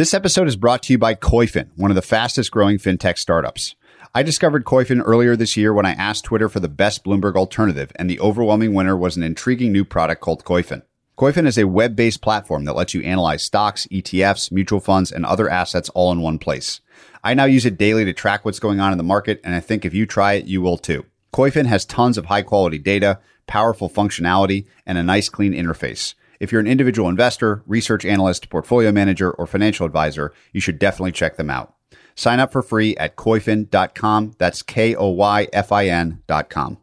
This episode is brought to you by Koyfin, one of the fastest growing fintech startups. I discovered Koyfin earlier this year when I asked Twitter for the best Bloomberg alternative, and the overwhelming winner was an intriguing new product called Koyfin. Koyfin is a web based platform that lets you analyze stocks, ETFs, mutual funds, and other assets all in one place. I now use it daily to track what's going on in the market, and I think if you try it, you will too. Koyfin has tons of high quality data, powerful functionality, and a nice clean interface. If you're an individual investor, research analyst, portfolio manager, or financial advisor, you should definitely check them out. Sign up for free at koyfin.com. That's K O Y F I N.com.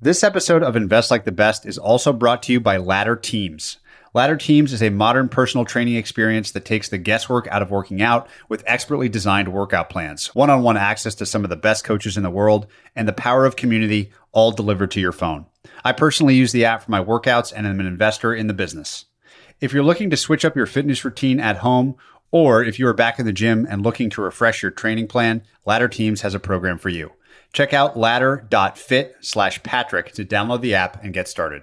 This episode of Invest Like the Best is also brought to you by Ladder Teams. Ladder Teams is a modern personal training experience that takes the guesswork out of working out with expertly designed workout plans, one on one access to some of the best coaches in the world, and the power of community all delivered to your phone. I personally use the app for my workouts and am an investor in the business. If you're looking to switch up your fitness routine at home, or if you are back in the gym and looking to refresh your training plan, Ladder Teams has a program for you. Check out ladder.fit slash Patrick to download the app and get started.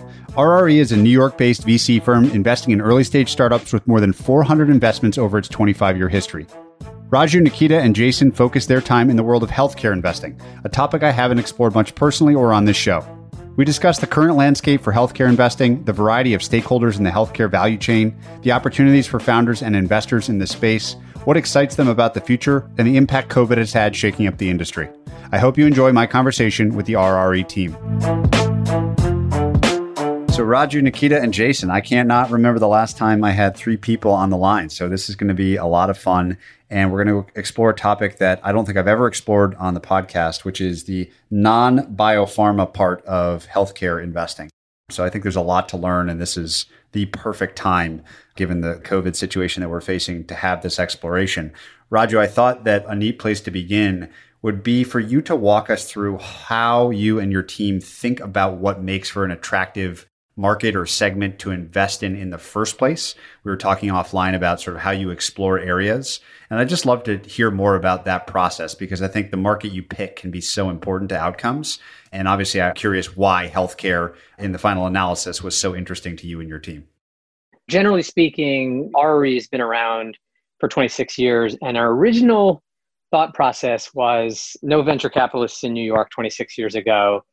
RRE is a New York based VC firm investing in early stage startups with more than 400 investments over its 25 year history. Raju, Nikita, and Jason focus their time in the world of healthcare investing, a topic I haven't explored much personally or on this show. We discuss the current landscape for healthcare investing, the variety of stakeholders in the healthcare value chain, the opportunities for founders and investors in this space, what excites them about the future, and the impact COVID has had shaking up the industry. I hope you enjoy my conversation with the RRE team. So, Raju, Nikita, and Jason, I can't not remember the last time I had three people on the line. So, this is going to be a lot of fun. And we're going to explore a topic that I don't think I've ever explored on the podcast, which is the non biopharma part of healthcare investing. So, I think there's a lot to learn. And this is the perfect time, given the COVID situation that we're facing, to have this exploration. Raju, I thought that a neat place to begin would be for you to walk us through how you and your team think about what makes for an attractive market or segment to invest in in the first place. We were talking offline about sort of how you explore areas. And I'd just love to hear more about that process because I think the market you pick can be so important to outcomes. And obviously, I'm curious why healthcare in the final analysis was so interesting to you and your team. Generally speaking, RRE has been around for 26 years, and our original thought process was no venture capitalists in New York 26 years ago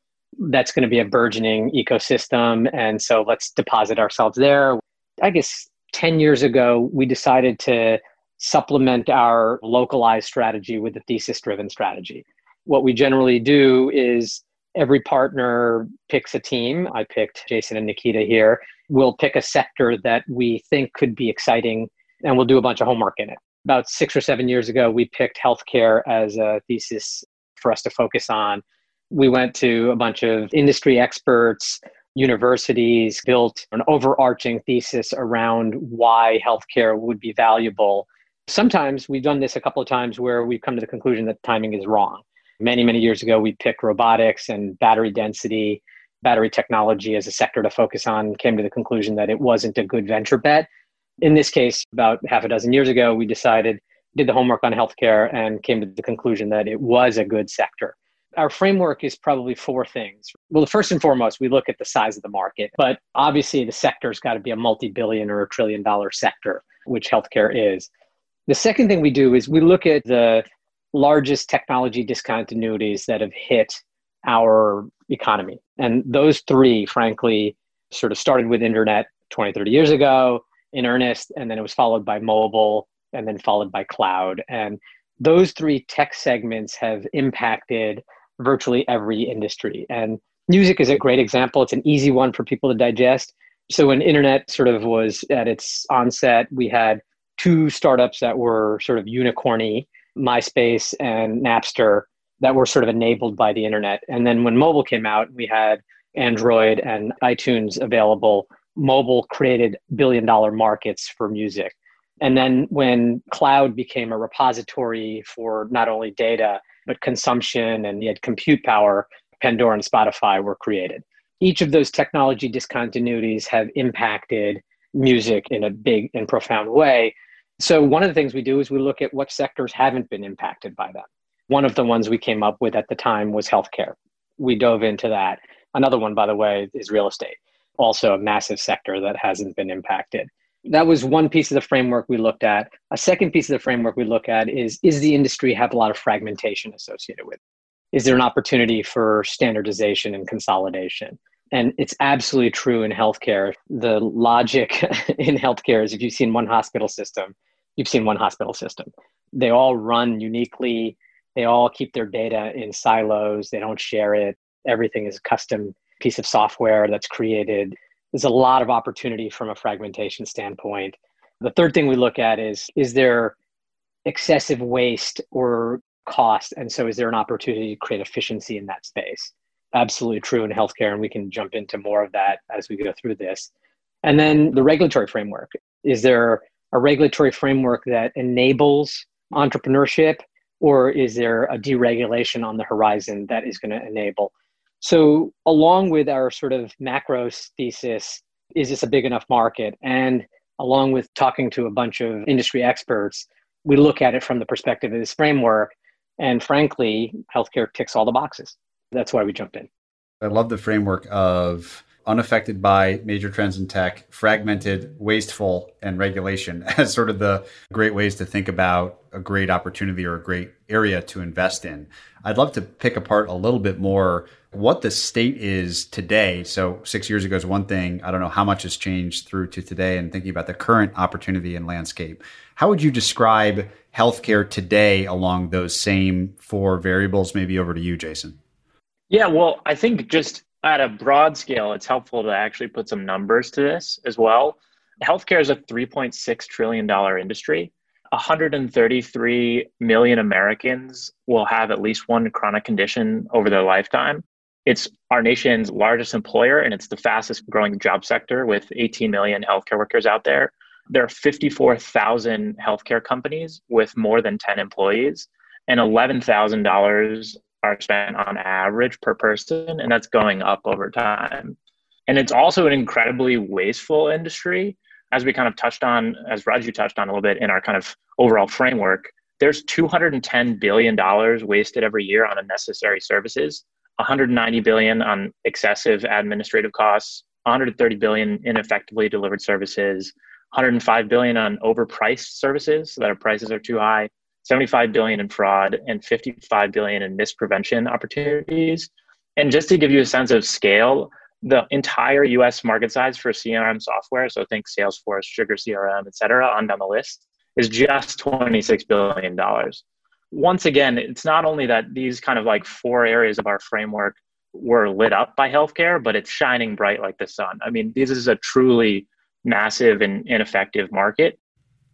that's going to be a burgeoning ecosystem. And so let's deposit ourselves there. I guess 10 years ago, we decided to supplement our localized strategy with a thesis driven strategy. What we generally do is every partner picks a team. I picked Jason and Nikita here. We'll pick a sector that we think could be exciting and we'll do a bunch of homework in it. About six or seven years ago, we picked healthcare as a thesis for us to focus on. We went to a bunch of industry experts, universities, built an overarching thesis around why healthcare would be valuable. Sometimes we've done this a couple of times where we've come to the conclusion that timing is wrong. Many, many years ago, we picked robotics and battery density, battery technology as a sector to focus on, came to the conclusion that it wasn't a good venture bet. In this case, about half a dozen years ago, we decided, did the homework on healthcare, and came to the conclusion that it was a good sector our framework is probably four things. Well, first and foremost, we look at the size of the market, but obviously the sector's got to be a multi billion or a trillion dollar sector, which healthcare is. The second thing we do is we look at the largest technology discontinuities that have hit our economy. And those three, frankly, sort of started with internet 20, 30 years ago in earnest, and then it was followed by mobile and then followed by cloud. And those three tech segments have impacted virtually every industry. And music is a great example. It's an easy one for people to digest. So when internet sort of was at its onset, we had two startups that were sort of unicorny, MySpace and Napster, that were sort of enabled by the internet. And then when mobile came out, we had Android and iTunes available. Mobile created billion dollar markets for music. And then when cloud became a repository for not only data, but consumption and yet compute power, Pandora and Spotify were created. Each of those technology discontinuities have impacted music in a big and profound way. So, one of the things we do is we look at what sectors haven't been impacted by them. One of the ones we came up with at the time was healthcare. We dove into that. Another one, by the way, is real estate, also a massive sector that hasn't been impacted. That was one piece of the framework we looked at. A second piece of the framework we look at is is the industry have a lot of fragmentation associated with? Is there an opportunity for standardization and consolidation? And it's absolutely true in healthcare. The logic in healthcare is if you've seen one hospital system, you've seen one hospital system. They all run uniquely. They all keep their data in silos. They don't share it. Everything is a custom piece of software that's created. There's a lot of opportunity from a fragmentation standpoint. The third thing we look at is is there excessive waste or cost? And so is there an opportunity to create efficiency in that space? Absolutely true in healthcare. And we can jump into more of that as we go through this. And then the regulatory framework. Is there a regulatory framework that enables entrepreneurship or is there a deregulation on the horizon that is going to enable? So, along with our sort of macro thesis, is this a big enough market? And along with talking to a bunch of industry experts, we look at it from the perspective of this framework. And frankly, healthcare ticks all the boxes. That's why we jumped in. I love the framework of unaffected by major trends in tech, fragmented, wasteful, and regulation as sort of the great ways to think about a great opportunity or a great area to invest in. I'd love to pick apart a little bit more what the state is today. So, six years ago is one thing. I don't know how much has changed through to today and thinking about the current opportunity and landscape. How would you describe healthcare today along those same four variables? Maybe over to you, Jason. Yeah, well, I think just at a broad scale, it's helpful to actually put some numbers to this as well. Healthcare is a $3.6 trillion industry. 133 million Americans will have at least one chronic condition over their lifetime. It's our nation's largest employer and it's the fastest growing job sector with 18 million healthcare workers out there. There are 54,000 healthcare companies with more than 10 employees and $11,000 are spent on average per person, and that's going up over time. And it's also an incredibly wasteful industry. As we kind of touched on, as Raju touched on a little bit in our kind of overall framework, there's $210 billion wasted every year on unnecessary services, 190 billion on excessive administrative costs, 130 billion ineffectively delivered services, 105 billion on overpriced services so that our prices are too high, 75 billion in fraud and 55 billion in misprevention opportunities. And just to give you a sense of scale, the entire US market size for CRM software, so think Salesforce, Sugar CRM, et cetera, on down the list, is just $26 billion. Once again, it's not only that these kind of like four areas of our framework were lit up by healthcare, but it's shining bright like the sun. I mean, this is a truly massive and ineffective market.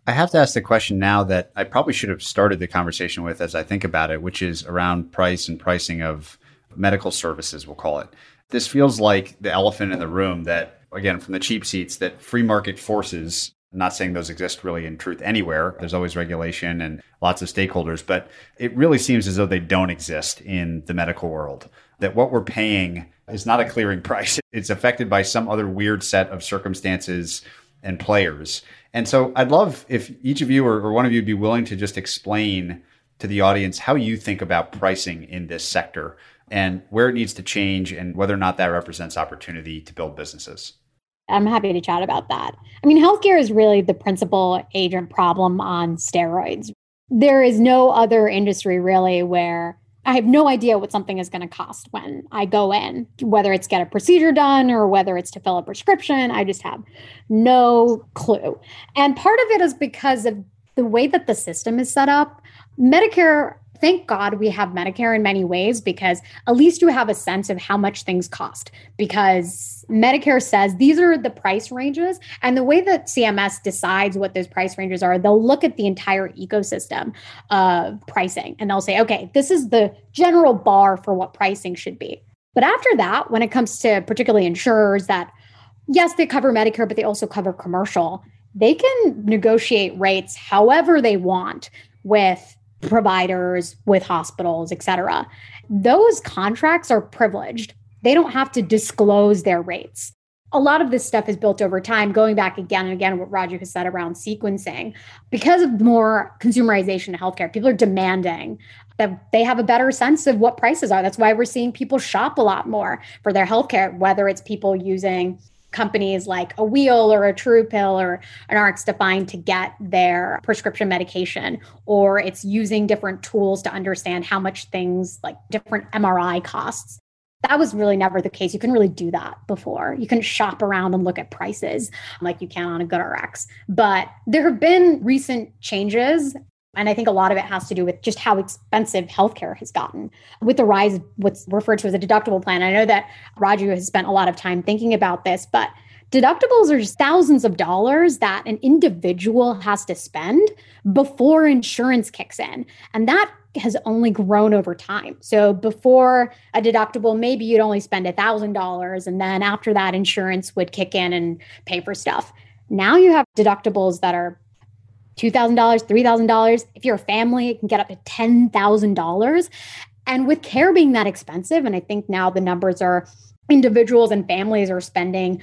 I have to ask the question now that I probably should have started the conversation with as I think about it, which is around price and pricing of medical services, we'll call it. This feels like the elephant in the room that, again, from the cheap seats, that free market forces, I'm not saying those exist really in truth anywhere. There's always regulation and lots of stakeholders, but it really seems as though they don't exist in the medical world. That what we're paying is not a clearing price. It's affected by some other weird set of circumstances and players. And so I'd love if each of you or, or one of you would be willing to just explain to the audience how you think about pricing in this sector and where it needs to change and whether or not that represents opportunity to build businesses. I'm happy to chat about that. I mean, healthcare is really the principal agent problem on steroids. There is no other industry really where I have no idea what something is going to cost when I go in, whether it's get a procedure done or whether it's to fill a prescription. I just have no clue. And part of it is because of the way that the system is set up. Medicare thank God we have Medicare in many ways because at least you have a sense of how much things cost because Medicare says these are the price ranges. And the way that CMS decides what those price ranges are, they'll look at the entire ecosystem of pricing and they'll say, okay, this is the general bar for what pricing should be. But after that, when it comes to particularly insurers that, yes, they cover Medicare, but they also cover commercial, they can negotiate rates however they want with providers, with hospitals, et cetera. Those contracts are privileged. They don't have to disclose their rates. A lot of this stuff is built over time, going back again and again, what Raju has said around sequencing. Because of more consumerization of healthcare, people are demanding that they have a better sense of what prices are. That's why we're seeing people shop a lot more for their healthcare, whether it's people using companies like a wheel or a Truepill or an RX Define to get their prescription medication, or it's using different tools to understand how much things like different MRI costs. That was really never the case. You couldn't really do that before. You couldn't shop around and look at prices like you can on a GoodRx. But there have been recent changes and I think a lot of it has to do with just how expensive healthcare has gotten with the rise of what's referred to as a deductible plan. I know that Raju has spent a lot of time thinking about this, but deductibles are just thousands of dollars that an individual has to spend before insurance kicks in. And that has only grown over time. So before a deductible, maybe you'd only spend $1,000. And then after that, insurance would kick in and pay for stuff. Now you have deductibles that are $2,000, $3,000. If you're a family, it can get up to $10,000. And with care being that expensive, and I think now the numbers are individuals and families are spending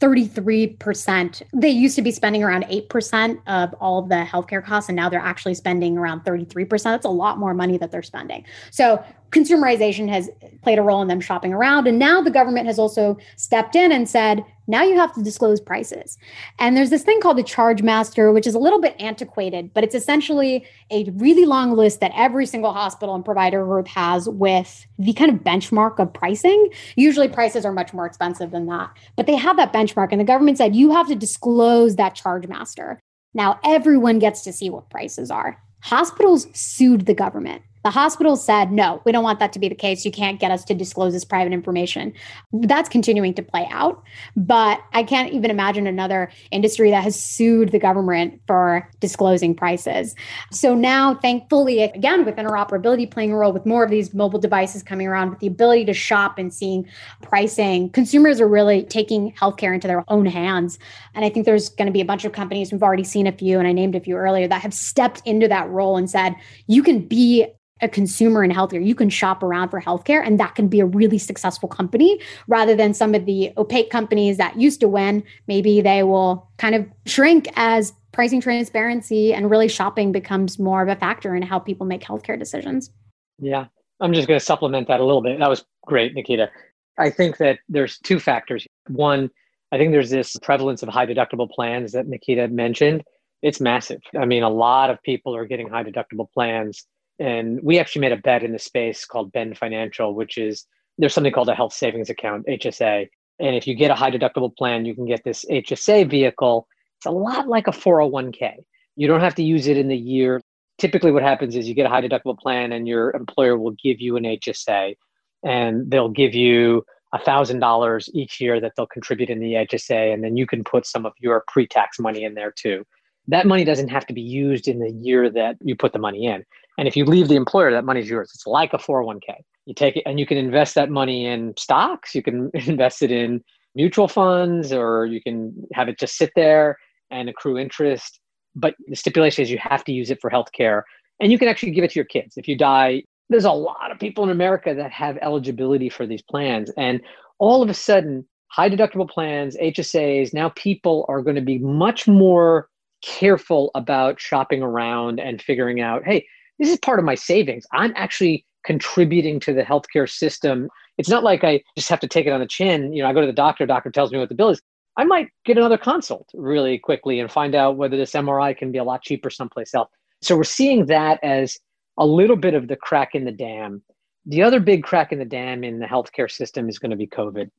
33%. They used to be spending around 8% of all of the healthcare costs, and now they're actually spending around 33%. That's a lot more money that they're spending. So consumerization has played a role in them shopping around. And now the government has also stepped in and said, now you have to disclose prices. And there's this thing called the charge master, which is a little bit antiquated, but it's essentially a really long list that every single hospital and provider group has with the kind of benchmark of pricing. Usually prices are much more expensive than that, but they have that benchmark. And the government said you have to disclose that charge master. Now everyone gets to see what prices are. Hospitals sued the government the hospital said, no, we don't want that to be the case. You can't get us to disclose this private information. That's continuing to play out. But I can't even imagine another industry that has sued the government for disclosing prices. So now, thankfully, again, with interoperability playing a role, with more of these mobile devices coming around, with the ability to shop and seeing pricing, consumers are really taking healthcare into their own hands. And I think there's going to be a bunch of companies, we've already seen a few, and I named a few earlier, that have stepped into that role and said, you can be a consumer in healthcare. You can shop around for healthcare, and that can be a really successful company rather than some of the opaque companies that used to win. Maybe they will kind of shrink as pricing transparency and really shopping becomes more of a factor in how people make healthcare decisions. Yeah, I'm just going to supplement that a little bit. That was great, Nikita. I think that there's two factors. One, I think there's this prevalence of high deductible plans that Nikita mentioned. It's massive. I mean, a lot of people are getting high deductible plans and we actually made a bet in the space called Bend Financial, which is there's something called a health savings account, HSA. And if you get a high deductible plan, you can get this HSA vehicle. It's a lot like a 401k. You don't have to use it in the year. Typically, what happens is you get a high deductible plan, and your employer will give you an HSA, and they'll give you $1,000 each year that they'll contribute in the HSA, and then you can put some of your pre tax money in there too. That money doesn't have to be used in the year that you put the money in. And if you leave the employer, that money's yours. It's like a 401k. You take it and you can invest that money in stocks, you can invest it in mutual funds, or you can have it just sit there and accrue interest. But the stipulation is you have to use it for healthcare. And you can actually give it to your kids. If you die, there's a lot of people in America that have eligibility for these plans. And all of a sudden, high deductible plans, HSAs, now people are going to be much more careful about shopping around and figuring out, hey, this is part of my savings. I'm actually contributing to the healthcare system. It's not like I just have to take it on the chin. You know, I go to the doctor, doctor tells me what the bill is. I might get another consult really quickly and find out whether this MRI can be a lot cheaper someplace else. So we're seeing that as a little bit of the crack in the dam. The other big crack in the dam in the healthcare system is going to be COVID.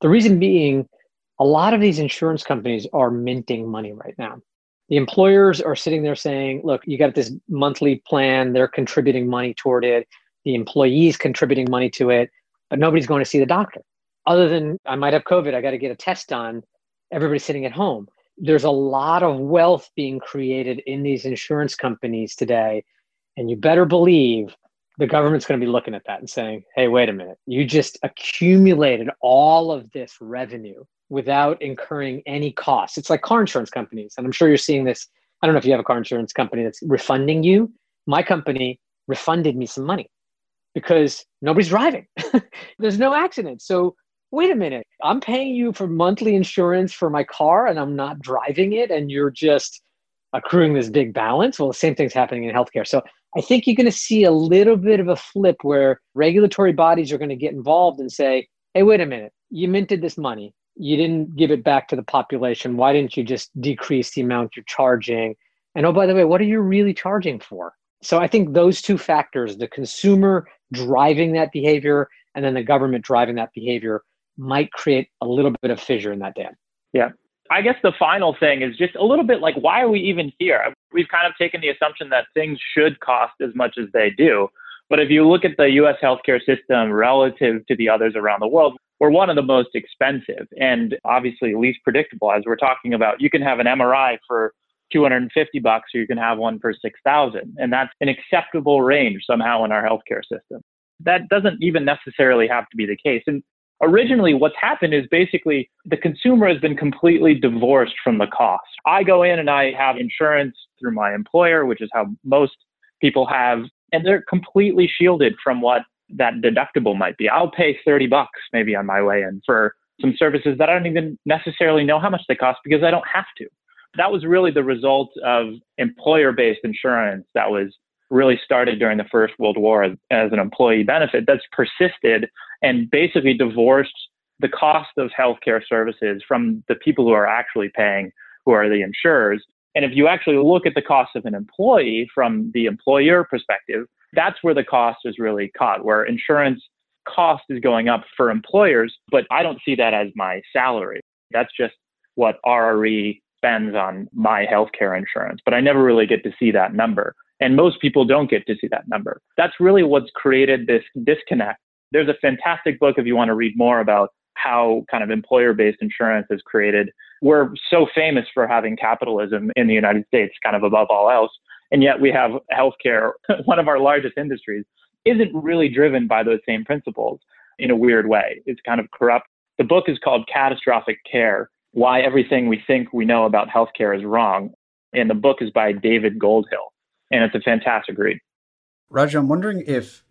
The reason being, a lot of these insurance companies are minting money right now The employers are sitting there saying, look, you got this monthly plan, they're contributing money toward it, the employees contributing money to it, but nobody's going to see the doctor. Other than I might have COVID, I got to get a test done. Everybody's sitting at home. There's a lot of wealth being created in these insurance companies today. And you better believe the government's going to be looking at that and saying, hey, wait a minute, you just accumulated all of this revenue without incurring any costs. It's like car insurance companies. And I'm sure you're seeing this. I don't know if you have a car insurance company that's refunding you. My company refunded me some money because nobody's driving. There's no accident. So wait a minute, I'm paying you for monthly insurance for my car and I'm not driving it and you're just accruing this big balance. Well, the same thing's happening in healthcare. So I think you're going to see a little bit of a flip where regulatory bodies are going to get involved and say, hey, wait a minute, you minted this money. You didn't give it back to the population. Why didn't you just decrease the amount you're charging? And oh, by the way, what are you really charging for? So I think those two factors, the consumer driving that behavior and then the government driving that behavior, might create a little bit of fissure in that dam. Yeah. I guess the final thing is just a little bit like, why are we even here? We've kind of taken the assumption that things should cost as much as they do. But if you look at the US healthcare system relative to the others around the world, we're one of the most expensive and obviously least predictable. As we're talking about, you can have an MRI for 250 bucks or you can have one for 6,000. And that's an acceptable range somehow in our healthcare system. That doesn't even necessarily have to be the case. And originally what's happened is basically the consumer has been completely divorced from the cost. I go in and I have insurance through my employer, which is how most people have, and they're completely shielded from what that deductible might be. I'll pay 30 bucks maybe on my way in for some services that I don't even necessarily know how much they cost because I don't have to. That was really the result of employer based insurance that was really started during the First World War as, as an employee benefit that's persisted and basically divorced the cost of healthcare services from the people who are actually paying, who are the insurers. And if you actually look at the cost of an employee from the employer perspective, that's where the cost is really caught, where insurance cost is going up for employers, but I don't see that as my salary. That's just what RRE spends on my healthcare insurance, but I never really get to see that number. And most people don't get to see that number. That's really what's created this disconnect. There's a fantastic book if you want to read more about how kind of employer based insurance is created. We're so famous for having capitalism in the United States, kind of above all else. And yet we have healthcare, one of our largest industries, isn't really driven by those same principles in a weird way. It's kind of corrupt. The book is called Catastrophic Care Why Everything We Think We Know About Healthcare is Wrong. And the book is by David Goldhill and it's a fantastic read. Raju, I'm wondering if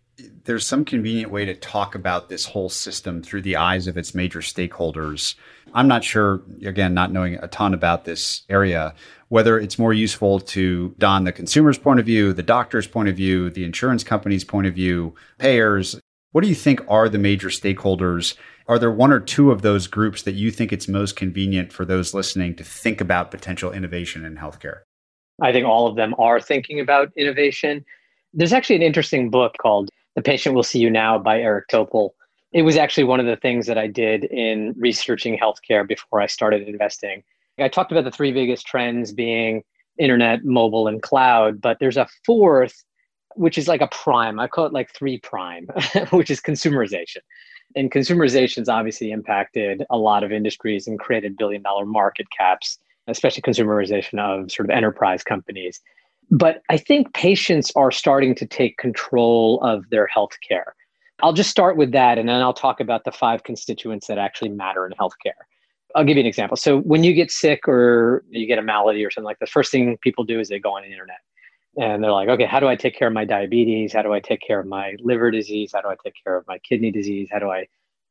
there's some convenient way to talk about this whole system through the eyes of its major stakeholders. I'm not sure, again, not knowing a ton about this area, whether it's more useful to don the consumer's point of view, the doctor's point of view, the insurance company's point of view, payers. What do you think are the major stakeholders? Are there one or two of those groups that you think it's most convenient for those listening to think about potential innovation in healthcare? I think all of them are thinking about innovation. There's actually an interesting book called The Patient Will See You Now by Eric Topol. It was actually one of the things that I did in researching healthcare before I started investing. I talked about the three biggest trends being internet, mobile, and cloud, but there's a fourth, which is like a prime. I call it like three prime, which is consumerization. And consumerization's obviously impacted a lot of industries and created billion dollar market caps especially consumerization of sort of enterprise companies. But I think patients are starting to take control of their health care. I'll just start with that and then I'll talk about the five constituents that actually matter in healthcare. I'll give you an example. So when you get sick or you get a malady or something like the first thing people do is they go on the internet and they're like, okay, how do I take care of my diabetes? How do I take care of my liver disease? How do I take care of my kidney disease? How do I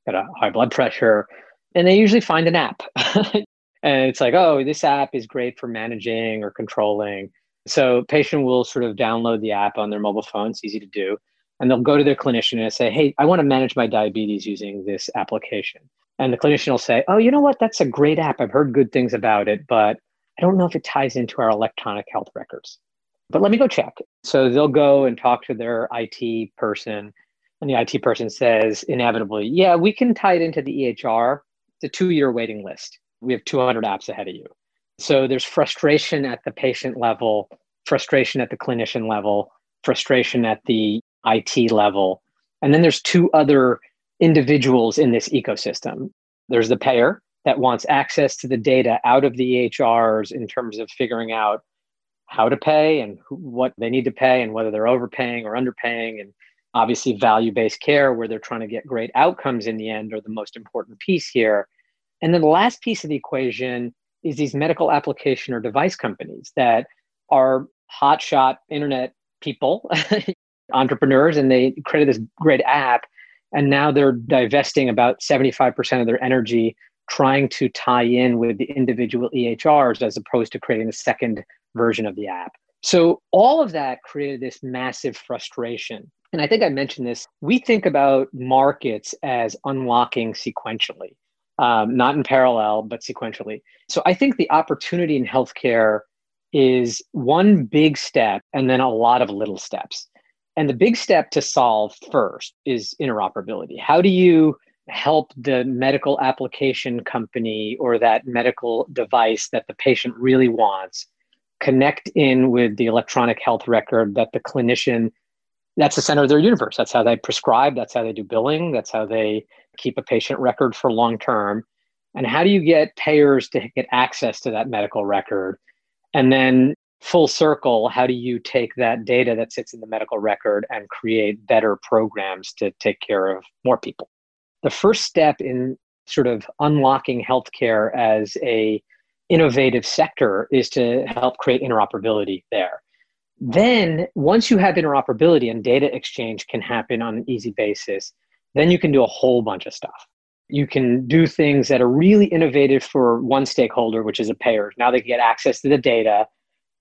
get a high blood pressure? And they usually find an app. and it's like oh this app is great for managing or controlling so patient will sort of download the app on their mobile phone it's easy to do and they'll go to their clinician and say hey i want to manage my diabetes using this application and the clinician will say oh you know what? That's a great app. I've heard good things about it but i don't know if it ties into our electronic health records. But let me go check. So they'll go and talk to their it person and the it person says inevitably yeah we can tie it into the ehr it's a two year waiting list. We have 200 apps ahead of you. So there's frustration at the patient level, frustration at the clinician level, frustration at the IT level. And then there's two other individuals in this ecosystem. There's the payer that wants access to the data out of the EHRs in terms of figuring out how to pay and who, what they need to pay and whether they're overpaying or underpaying and obviously value based care where they're trying to get great outcomes in the end are the most important piece here and then the last piece of the equation is these medical application or device companies that are hotshot internet people entrepreneurs and they created this great app and now they're divesting about 75% of their energy trying to tie in with the individual EHRs as opposed to creating a second version of the app. So all of that created this massive frustration. And I think I mentioned this. We think about markets as unlocking sequentially, um, not in parallel, but sequentially. So I think the opportunity in healthcare is one big step and then a lot of little steps. And the big step to solve first is interoperability. How do you help the medical application company or that medical device that the patient really wants connect in with the electronic health record that the clinician that's the center of their universe. That's how they prescribe. That's how they do billing. That's how they keep a patient record for long term. And how do you get payers to get access to that medical record? And then full circle how do you take that data that sits in the medical record and create better programs to take care of more people the first step in sort of unlocking healthcare as a innovative sector is to help create interoperability there. Then, once you have interoperability and data exchange can happen on an easy basis, then you can do a whole bunch of stuff. You can do things that are really innovative for one stakeholder, which is a payer. Now they can get access to the data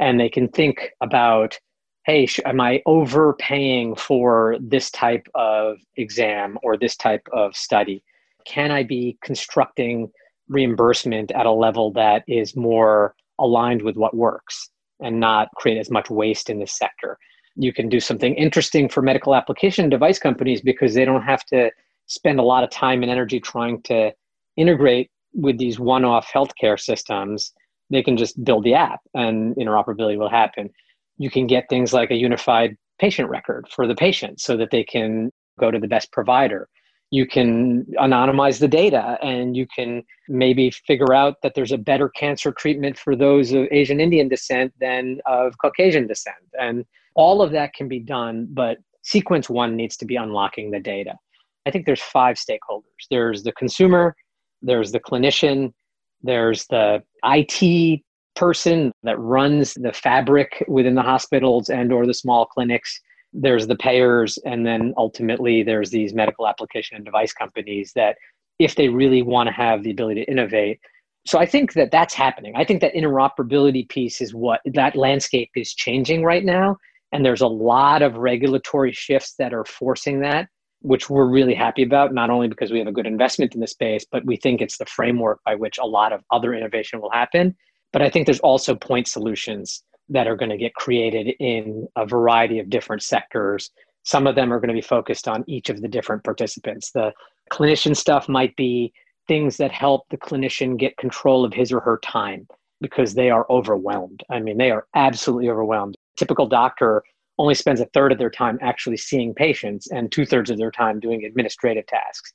and they can think about hey, am I overpaying for this type of exam or this type of study? Can I be constructing reimbursement at a level that is more aligned with what works and not create as much waste in this sector. You can do something interesting for medical application device companies because they don't have to spend a lot of time and energy trying to integrate with these one off healthcare systems. They can just build the app and interoperability will happen. You can get things like a unified patient record for the patient so that they can go to the best provider you can anonymize the data and you can maybe figure out that there's a better cancer treatment for those of Asian Indian descent than of Caucasian descent. And all of that can be done, but sequence one needs to be unlocking the data. I think there's five stakeholders there's the consumer, there's the clinician, there's the IT person that runs the fabric within the hospitals and or the small clinics. There's the payers and then ultimately there's these medical application and device companies that if they really want to have the ability to innovate. So i think that that's happening. I think that interoperability piece is what that landscape is changing right now and there's a lot of regulatory shifts that are forcing that which we're really happy about not only because we have a good investment in the space but we think it's the framework by which a lot of other innovation will happen but i think there's also point solutions that are going to get created in a variety of different sectors. Some of them are going to be focused on each of the different participants. The clinician stuff might be things that help the clinician get control of his or her time because they are overwhelmed. I mean, they are absolutely overwhelmed. Typical doctor only spends a third of their time actually seeing patients and two thirds of their time doing administrative tasks.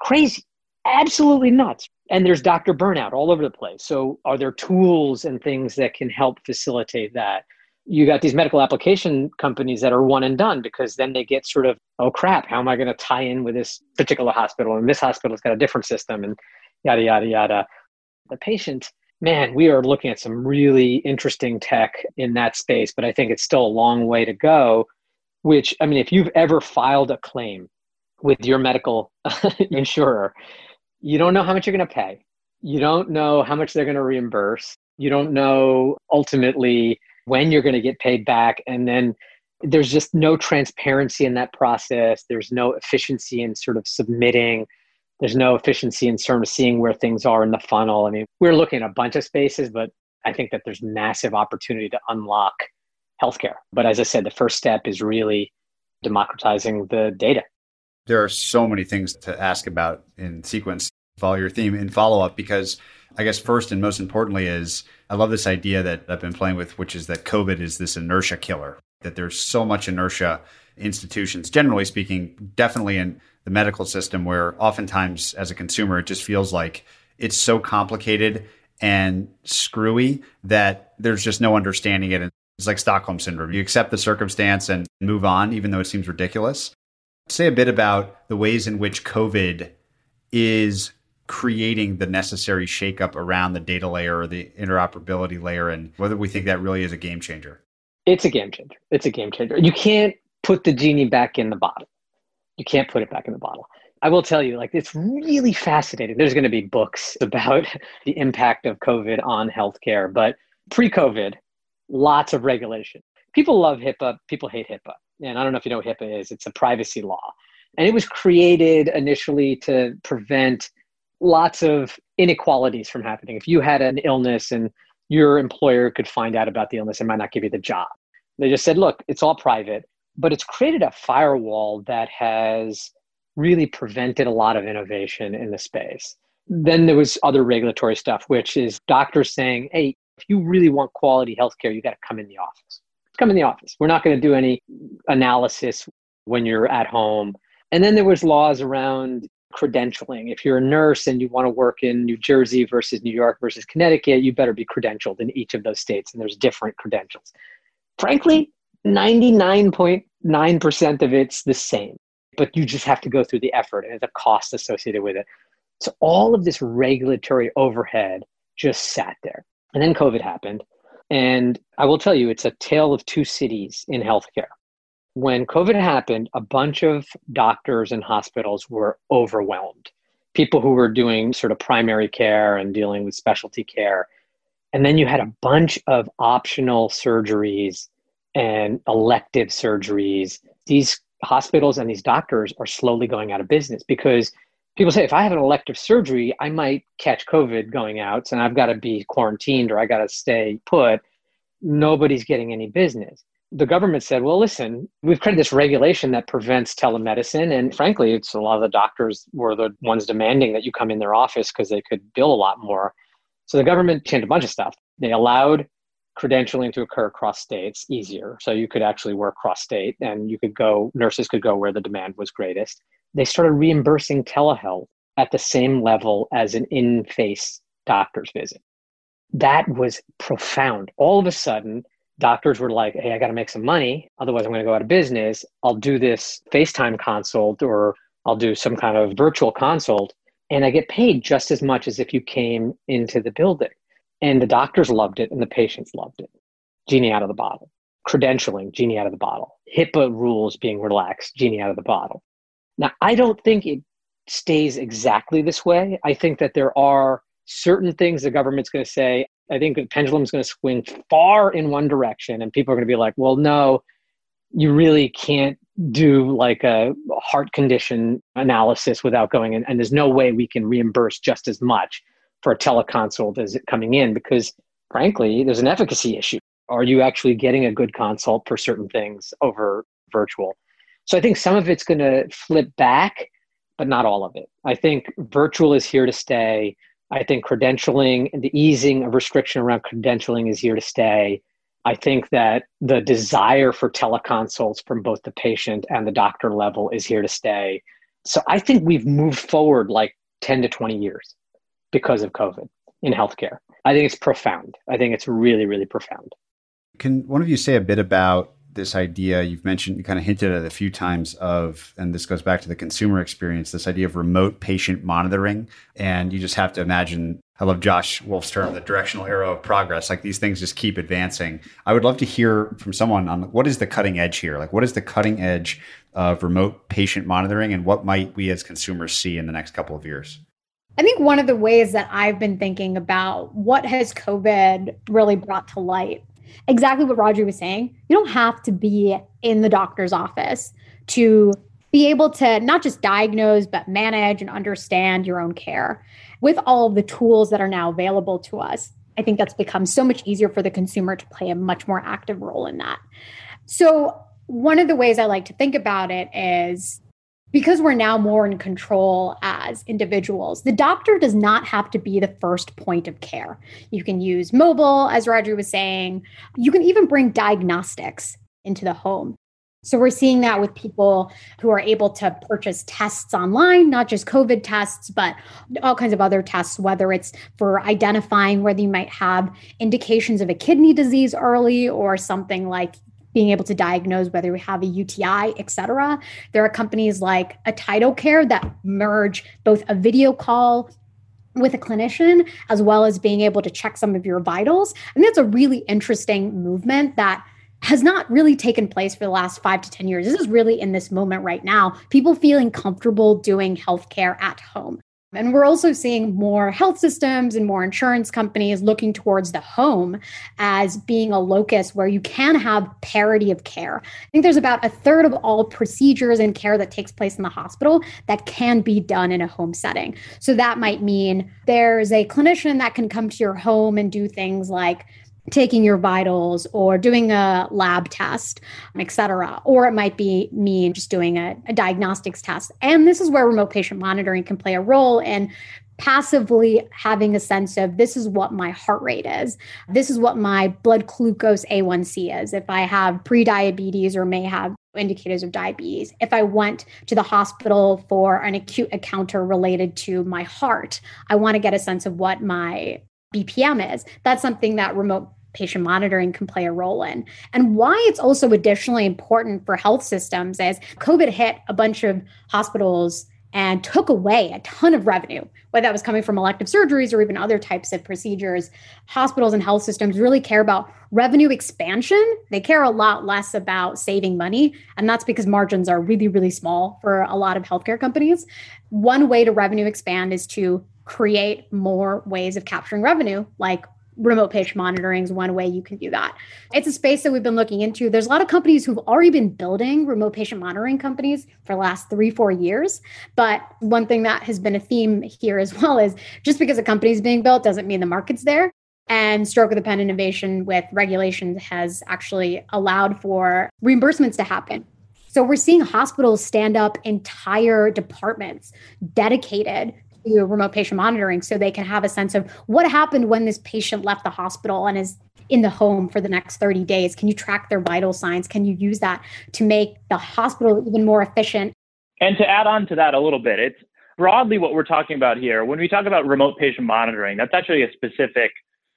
Crazy, absolutely nuts. And there's doctor burnout all over the place. So are there tools and things that can help facilitate that? You got these medical application companies that are one and done because then they get sort of oh crap how am i going to tie in with this particular hospital? And this hospital's got a different system and yada yada yada. The patient man we are looking at some really interesting tech in that space but i think it's still a long way to go which i mean if you've ever filed a claim with your medical insurer you don't know how much you're going to pay. You don't know how much they're going to reimburse. You don't know ultimately when you're going to get paid back. And then there's just no transparency in that process. There's no efficiency in sort of submitting. There's no efficiency in sort of seeing where things are in the funnel. I mean, we're looking at a bunch of spaces, but I think that there's massive opportunity to unlock healthcare. But as I said, the first step is really democratizing the data there are so many things to ask about in sequence. Follow your theme in follow up because I guess first and most importantly is I love this idea that I've been playing with, which is that COVID is this inertia killer, that there's so much inertia institutions, generally speaking, definitely in the medical system, where oftentimes as a consumer, it just feels like it's so complicated and screwy that there's just no understanding it. It's like Stockholm syndrome. You accept the circumstance and move on, even though it seems ridiculous. Say a bit about the ways in which COVID is creating the necessary shakeup around the data layer or the interoperability layer and whether we think that really is a game changer. It's a game changer. It's a game changer. You can't put the genie back in the bottle. You can't put it back in the bottle. I will tell you, like, it's really fascinating. There's going to be books about the impact of COVID on healthcare, but pre COVID, lots of regulation. People love HIPAA, people hate HIPAA. And I don't know if you know what HIPAA is, it's a privacy law. And it was created initially to prevent lots of inequalities from happening. If you had an illness and your employer could find out about the illness and might not give you the job, they just said, look, it's all private. But it's created a firewall that has really prevented a lot of innovation in the space. Then there was other regulatory stuff, which is doctors saying, hey, if you really want quality healthcare, you got to come in the office. Come in the office. We're not going to do any analysis when you're at home. And then there was laws around credentialing. If you're a nurse and you want to work in New Jersey versus New York versus Connecticut, you better be credentialed in each of those states. And there's different credentials. Frankly, 99.9% of it's the same, but you just have to go through the effort and the cost associated with it. So all of this regulatory overhead just sat there. And then COVID happened. And I will tell you, it's a tale of two cities in healthcare. When COVID happened, a bunch of doctors and hospitals were overwhelmed. People who were doing sort of primary care and dealing with specialty care. And then you had a bunch of optional surgeries and elective surgeries. These hospitals and these doctors are slowly going out of business because people say if I have an elective surgery, I might catch COVID going out and I've got to be quarantined or I got to stay put. Nobody's getting any business. The government said, well, listen, we've created this regulation that prevents telemedicine. And frankly, it's a lot of the doctors were the ones demanding that you come in their office because they could bill a lot more. So the government changed a bunch of stuff. They allowed credentialing to occur across states easier. So you could actually work cross state and you could go, nurses could go where the demand was greatest. They started reimbursing telehealth at the same level as an in face doctor's visit. That was profound. All of a sudden, doctors were like, hey, I got to make some money. Otherwise, I'm going to go out of business. I'll do this FaceTime consult or I'll do some kind of virtual consult and I get paid just as much as if you came into the building. And the doctors loved it and the patients loved it. Genie out of the bottle. Credentialing, genie out of the bottle. HIPAA rules being relaxed, genie out of the bottle. Now, I don't think it stays exactly this way. I think that there are certain things the government's going to say. I think the pendulum's going to swing far in one direction, and people are going to be like, well, no, you really can't do like a heart condition analysis without going in, and there's no way we can reimburse just as much for a teleconsult as it coming in? Because frankly there's an efficacy issue. Are you actually getting a good consult for certain things over virtual? So i think some of it's going to flip back but not all of it. I think virtual is here to stay. I think credentialing and the easing of restriction around credentialing is here to stay. I think that the desire for teleconsults from both the patient and the doctor level is here to stay. So i think we've moved forward like 10 to 20 years because of COVID in healthcare. I think it's profound. I think it's really, really profound. Can one of you say a bit about this idea you've mentioned, you kind of hinted at a few times of, and this goes back to the consumer experience, this idea of remote patient monitoring. And you just have to imagine, I love Josh Wolfe's term, the directional arrow of progress. Like these things just keep advancing. I would love to hear from someone on what is the cutting edge here? Like what is the cutting edge of remote patient monitoring and what might we as consumers see in the next couple of years? I think one of the ways that I've been thinking about what has COVID really brought to light, exactly what Raju was saying, you don't have to be in the doctor's office to be able to not just diagnose, but manage and understand your own care. With all of the tools that are now available to us, I think that's become so much easier for the consumer to play a much more active role in that. So, one of the ways I like to think about it is because we're now more in control as individuals, the doctor does not have to be the first point of care. You can use mobile, as Raju was saying. You can even bring diagnostics into the home. So we're seeing that with people who are able to purchase tests online, not just COVID tests, but all kinds of other tests, whether it's for identifying whether you might have indications of a kidney disease early or something like being able to diagnose whether we have a UTI, et cetera. There are companies like a TytoCare that merge both a video call with a clinician as well as being able to check some of your vitals. And that's a really interesting movement that has not really taken place for the last five to 10 years. This is really in this moment right now, people feeling comfortable doing healthcare at home. And we're also seeing more health systems and more insurance companies looking towards the home as being a locus where you can have parity of care. I think there's about a third of all procedures and care that takes place in the hospital that can be done in a home setting. So that might mean there's a clinician that can come to your home and do things like taking your vitals or doing a lab test, et cetera. Or it might be me just doing a, a, diagnostics test. And this is where remote patient monitoring can play a role in passively having a sense of this is what my heart rate is. This is what my blood glucose A1C is. If I have pre-diabetes or may have indicators of diabetes. If I went to the hospital for an acute encounter related to my heart, I want to get a sense of what my BPM is. That's something that remote patient monitoring can play a role in. And why it's also additionally important for health systems is COVID hit a bunch of hospitals and took away a ton of revenue, whether that was coming from elective surgeries or even other types of procedures. Hospitals and health systems really care about revenue expansion. They care a lot less about saving money. And that's because margins are really, really small for a lot of healthcare companies. One way to revenue expand is to create more ways of capturing revenue, like remote patient monitoring is one way you can do that. It's a space that we've been looking into. There's a lot of companies who've already been building remote patient monitoring companies for the last three, four years. But one thing that has been a theme here as well is just because a company is being built doesn't mean the market's there. And stroke of the pen innovation with regulations has actually allowed for reimbursements to happen. So we're seeing hospitals stand up entire departments dedicated do remote patient monitoring so they can have a sense of what happened when this patient left the hospital and is in the home for the next 30 days? Can you track their vital signs? Can you use that to make the hospital even more efficient? And to add on to that a little bit, it's broadly what we're talking about here. When we talk about remote patient monitoring, that's actually a specific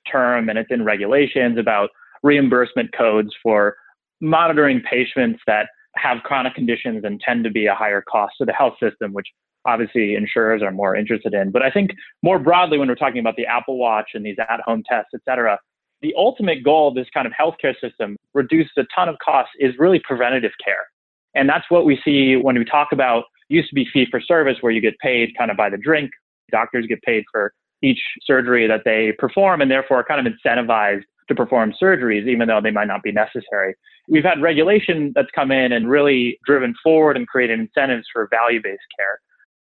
term and it's in regulations about reimbursement codes for monitoring patients that have chronic conditions and tend to be a higher cost to the health system, which obviously insurers are more interested in. But I think more broadly, when we're talking about the Apple Watch and these at home tests, et cetera, the ultimate goal of this kind of healthcare system, reduce a ton of costs, is really preventative care. And that's what we see when we talk about used to be fee for service, where you get paid kind of by the drink. Doctors get paid for each surgery that they perform and therefore are kind of incentivized to perform surgeries, even though they might not be necessary. We've had regulation that's come in and really driven forward and created incentives for value based care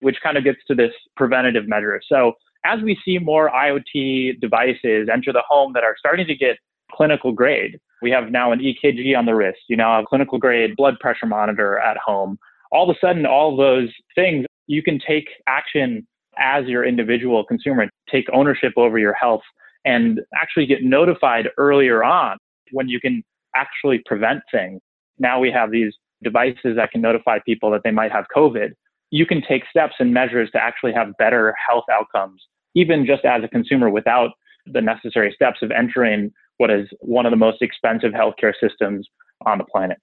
which kind of gets to this preventative measure. So as we see more IoT devices enter the home that are starting to get clinical grade, we have now an EKG on the wrist, you now have clinical grade blood pressure monitor at home. All of a sudden, all those things, you can take action as your individual consumer, take ownership over your health and actually get notified earlier on when you can actually prevent things. Now we have these devices that can notify people that they might have COVID you can take steps and measures to actually have better health outcomes, even just as a consumer without the necessary steps of entering what is one of the most expensive healthcare systems on the planet.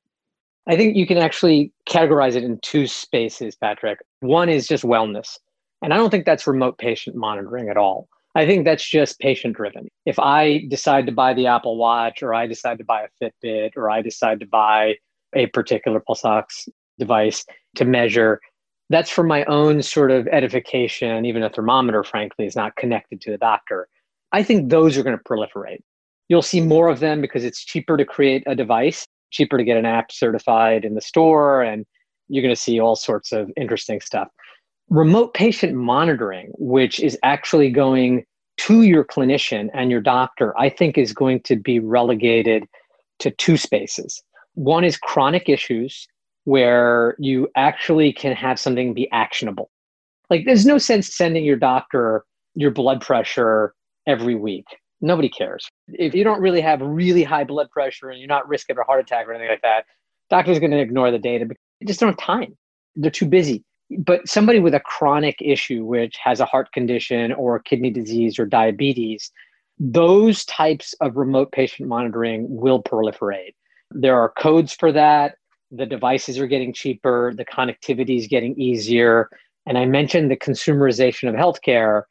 I think you can actually categorize it in two spaces, Patrick. One is just wellness. And I don't think that's remote patient monitoring at all. I think that's just patient driven. If I decide to buy the Apple Watch or I decide to buy a Fitbit or I decide to buy a particular pulse ox device to measure that's for my own sort of edification. Even a thermometer, frankly, is not connected to the doctor. I think those are going to proliferate. You'll see more of them because it's cheaper to create a device, cheaper to get an app certified in the store, and you're going to see all sorts of interesting stuff. Remote patient monitoring, which is actually going to your clinician and your doctor, I think is going to be relegated to two spaces. One is chronic issues where you actually can have something be actionable. Like there's no sense sending your doctor your blood pressure every week. Nobody cares. If you don't really have really high blood pressure and you're not risking a heart attack or anything like that, doctor's going to ignore the data because they just don't have time. They're too busy. But somebody with a chronic issue, which has a heart condition or kidney disease or diabetes, those types of remote patient monitoring will proliferate. There are codes for that. The devices are getting cheaper. The connectivity is getting easier. And I mentioned the consumerization of healthcare.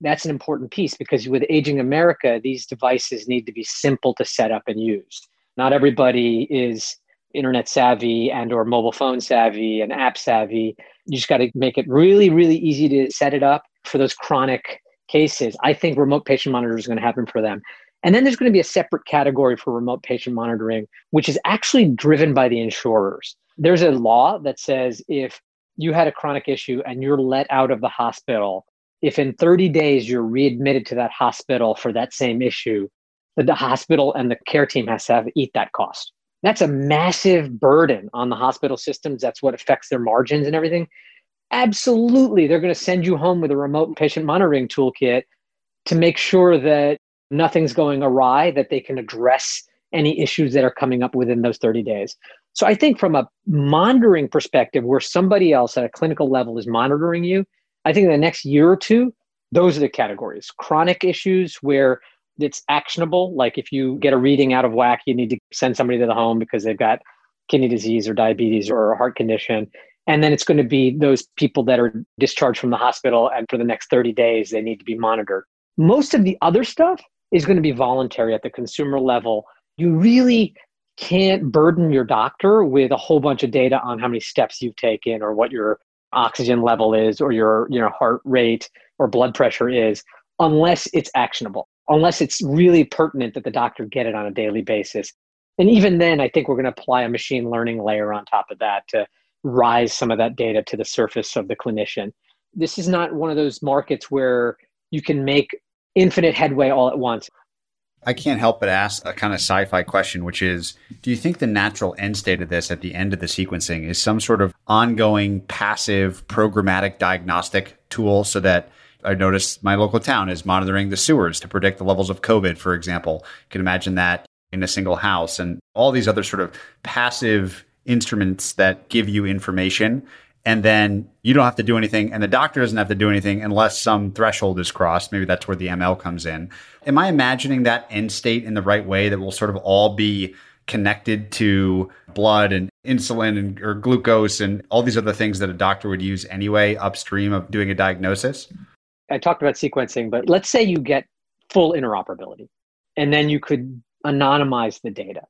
That's an important piece because with aging America, these devices need to be simple to set up and use. Not everybody is internet savvy and or mobile phone savvy and app savvy. You just got to make it really, really easy to set it up for those chronic cases. I think remote patient monitoring is going to happen for them. And then there's going to be a separate category for remote patient monitoring, which is actually driven by the insurers. There's a law that says if you had a chronic issue and you're let out of the hospital, if in 30 days you're readmitted to that hospital for that same issue, the hospital and the care team has to have eat that cost. That's a massive burden on the hospital systems. That's what affects their margins and everything. Absolutely, they're going to send you home with a remote patient monitoring toolkit to make sure that nothing's going awry, that they can address any issues that are coming up within those 30 days. So I think from a monitoring perspective, where somebody else at a clinical level is monitoring you, I think in the next year or two, those are the categories. Chronic issues where it's actionable, like if you get a reading out of whack, you need to send somebody to the home because they've got kidney disease or diabetes or a heart condition. And then it's going to be those people that are discharged from the hospital and for the next 30 days, they need to be monitored. Most of the other stuff is going to be voluntary at the consumer level. You really can't burden your doctor with a whole bunch of data on how many steps you've taken or what your oxygen level is or your you know heart rate or blood pressure is unless it's actionable unless it's really pertinent that the doctor get it on a daily basis and even then i think we're going to apply a machine learning layer on top of that to rise some of that data to the surface of the clinician this is not one of those markets where you can make infinite headway all at once. I can't help but ask a kind of sci fi question, which is Do you think the natural end state of this at the end of the sequencing is some sort of ongoing, passive, programmatic diagnostic tool so that I noticed my local town is monitoring the sewers to predict the levels of COVID, for example. You can imagine that in a single house and all these other sort of passive instruments that give you information and then you don't have to do anything and the doctor doesn't have to do anything unless some threshold is crossed. Maybe that's where the ml comes in. Am i imagining that end state in the right way that will sort of all be connected to blood and insulin and or glucose and all these other things that a doctor would use anyway upstream of doing a diagnosis? I talked about sequencing but let's say you get full interoperability and then you could anonymize the data.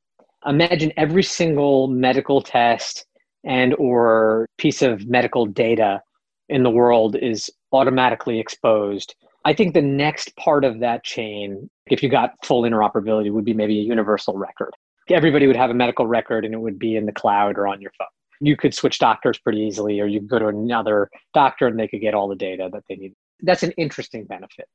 Imagine every single medical test and or piece of medical data in the world is automatically exposed. I think the next part of that chain if you got full interoperability would be maybe a universal record. Everybody would have a medical record and it would be in the cloud or on your phone. You could switch doctors pretty easily or you could go to another doctor and they could get all the data that they need. That's an interesting benefit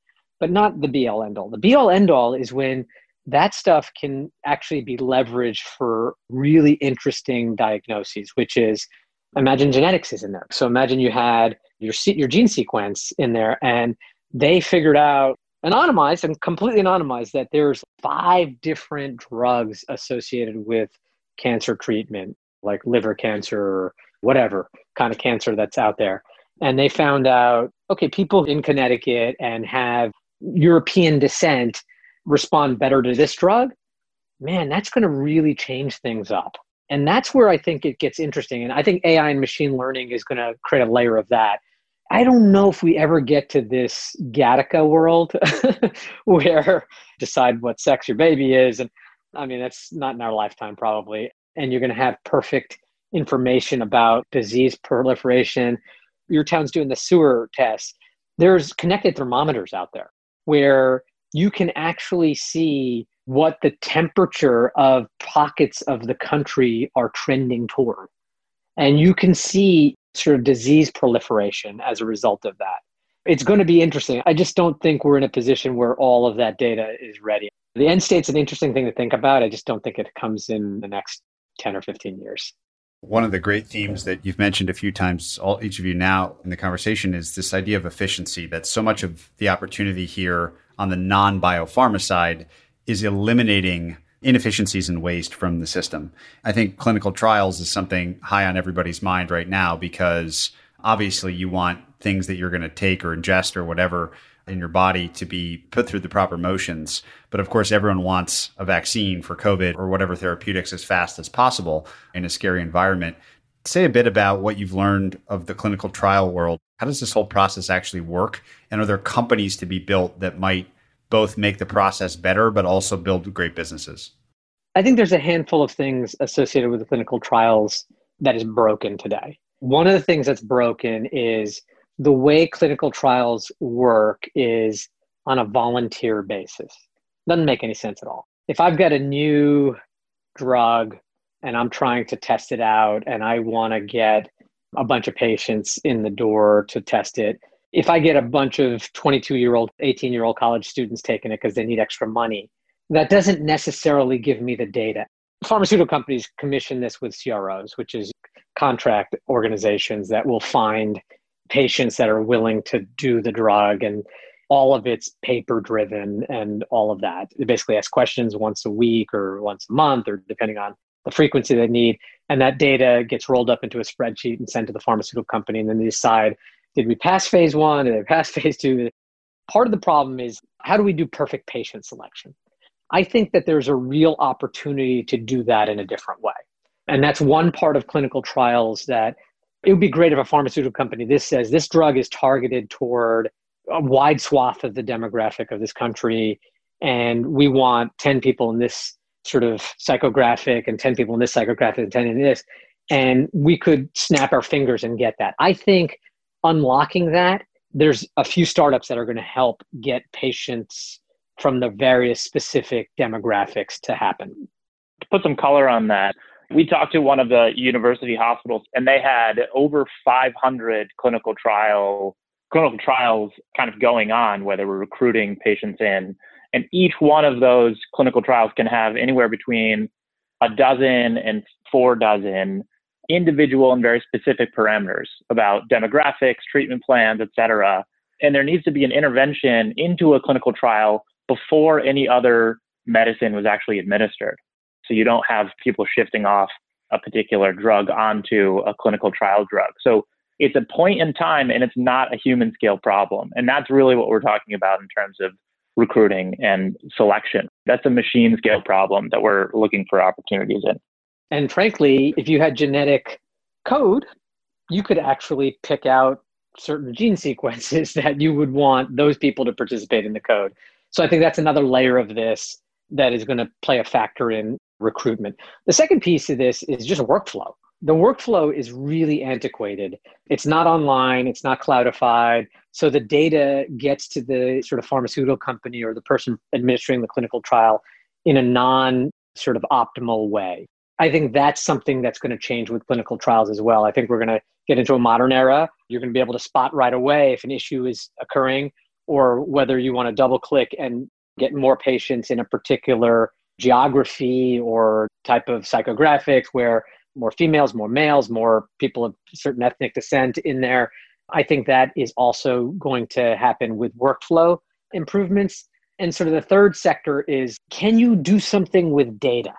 but not the be all end all. The be all end all is when that stuff can actually be leveraged for really interesting diagnoses, which is imagine genetics is in there. So imagine you had your your gene sequence in there, and they figured out anonymized and completely anonymized that there's five different drugs associated with cancer treatment, like liver cancer or whatever kind of cancer that's out there. And they found out, okay, people in Connecticut and have European descent respond better to this drug, man, that's going to really change things up. And that's where I think it gets interesting. And I think AI and machine learning is going to create a layer of that. I don't know if we ever get to this Gattaca world where decide what sex your baby is. And I mean, that's not in our lifetime, probably. And you're going to have perfect information about disease proliferation. Your town's doing the sewer test. There's connected thermometers out there where you can actually see what the temperature of pockets of the country are trending toward. And you can see sort of disease proliferation as a result of that. It's going to be interesting. I just don't think we're in a position where all of that data is ready. The end state's an interesting thing to think about. I just don't think it comes in the next 10 or 15 years. One of the great themes that you've mentioned a few times, all each of you now in the conversation, is this idea of efficiency. That so much of the opportunity here on the non biopharma side is eliminating inefficiencies and waste from the system. I think clinical trials is something high on everybody's mind right now because obviously you want things that you're going to take or ingest or whatever in your body to be put through the proper motions. But of course, everyone wants a vaccine for COVID or whatever therapeutics as fast as possible in a scary environment. Say a bit about what you've learned of the clinical trial world. How does this whole process actually work? And are there companies to be built that might both make the process better, but also build great businesses? I think there's a handful of things associated with clinical trials that is broken today. One of the things that's broken is the way clinical trials work is on a volunteer basis. Doesn't make any sense at all. If I've got a new drug and I'm trying to test it out and I want to get a bunch of patients in the door to test it, if I get a bunch of 22 year old, 18 year old college students taking it because they need extra money, that doesn't necessarily give me the data. Pharmaceutical companies commission this with CROs, which is contract organizations that will find patients that are willing to do the drug and all of it's paper driven and all of that. They basically ask questions once a week or once a month or depending on the frequency they need. And that data gets rolled up into a spreadsheet and sent to the pharmaceutical company. And then they decide did we pass phase one? Did we pass phase two? Part of the problem is how do we do perfect patient selection? I think that there's a real opportunity to do that in a different way. And that's one part of clinical trials that it would be great if a pharmaceutical company this says this drug is targeted toward a wide swath of the demographic of this country and we want 10 people in this sort of psychographic and 10 people in this psychographic and 10 in this and we could snap our fingers and get that. I think unlocking that there's a few startups that are going to help get patients from the various specific demographics to happen. To put some color on that we talked to one of the university hospitals and they had over 500 clinical trial clinical trials kind of going on where they were recruiting patients in and each one of those clinical trials can have anywhere between a dozen and four dozen individual and very specific parameters about demographics treatment plans etc and there needs to be an intervention into a clinical trial before any other medicine was actually administered so you don't have people shifting off a particular drug onto a clinical trial drug. So it's a point in time and it's not a human scale problem. And that's really what we're talking about in terms of recruiting and selection. That's a machine scale problem that we're looking for opportunities in. And frankly, if you had genetic code, you could actually pick out certain gene sequences that you would want those people to participate in the code. So I think that's another layer of this that is going to play a factor in recruitment. The second piece of this is just a workflow. The workflow is really antiquated. It's not online, it's not cloudified. So the data gets to the sort of pharmaceutical company or the person administering the clinical trial in a non sort of optimal way. I think that's something that's going to change with clinical trials as well. I think we're going to get into a modern era. You're going to be able to spot right away if an issue is occurring or whether you want to double click and get more patients in a particular geography or type of psychographics where more females, more males, more people of certain ethnic descent in there. I think that is also going to happen with workflow improvements. And sort of the third sector is can you do something with data?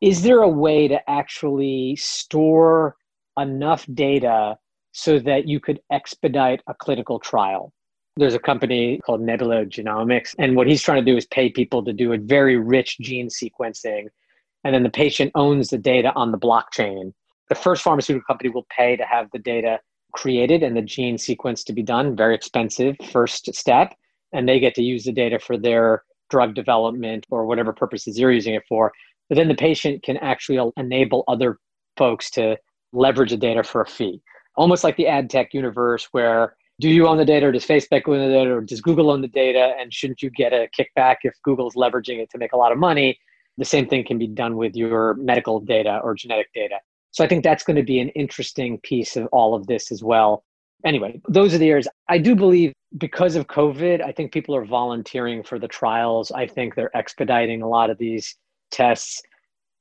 Is there a way to actually store enough data so that you could expedite a clinical trial? There's a company called Nebula Genomics, and what he's trying to do is pay people to do a very rich gene sequencing, and then the patient owns the data on the blockchain. The first pharmaceutical company will pay to have the data created and the gene sequence to be done, very expensive first step, and they get to use the data for their drug development or whatever purposes you're using it for. But then the patient can actually enable other folks to leverage the data for a fee, almost like the ad tech universe where do you own the data or does Facebook own the data or does Google own the data? And shouldn't you get a kickback if Google's leveraging it to make a lot of money? The same thing can be done with your medical data or genetic data. So I think that's going to be an interesting piece of all of this as well. Anyway, those are the areas. I do believe because of COVID, I think people are volunteering for the trials. I think they're expediting a lot of these tests.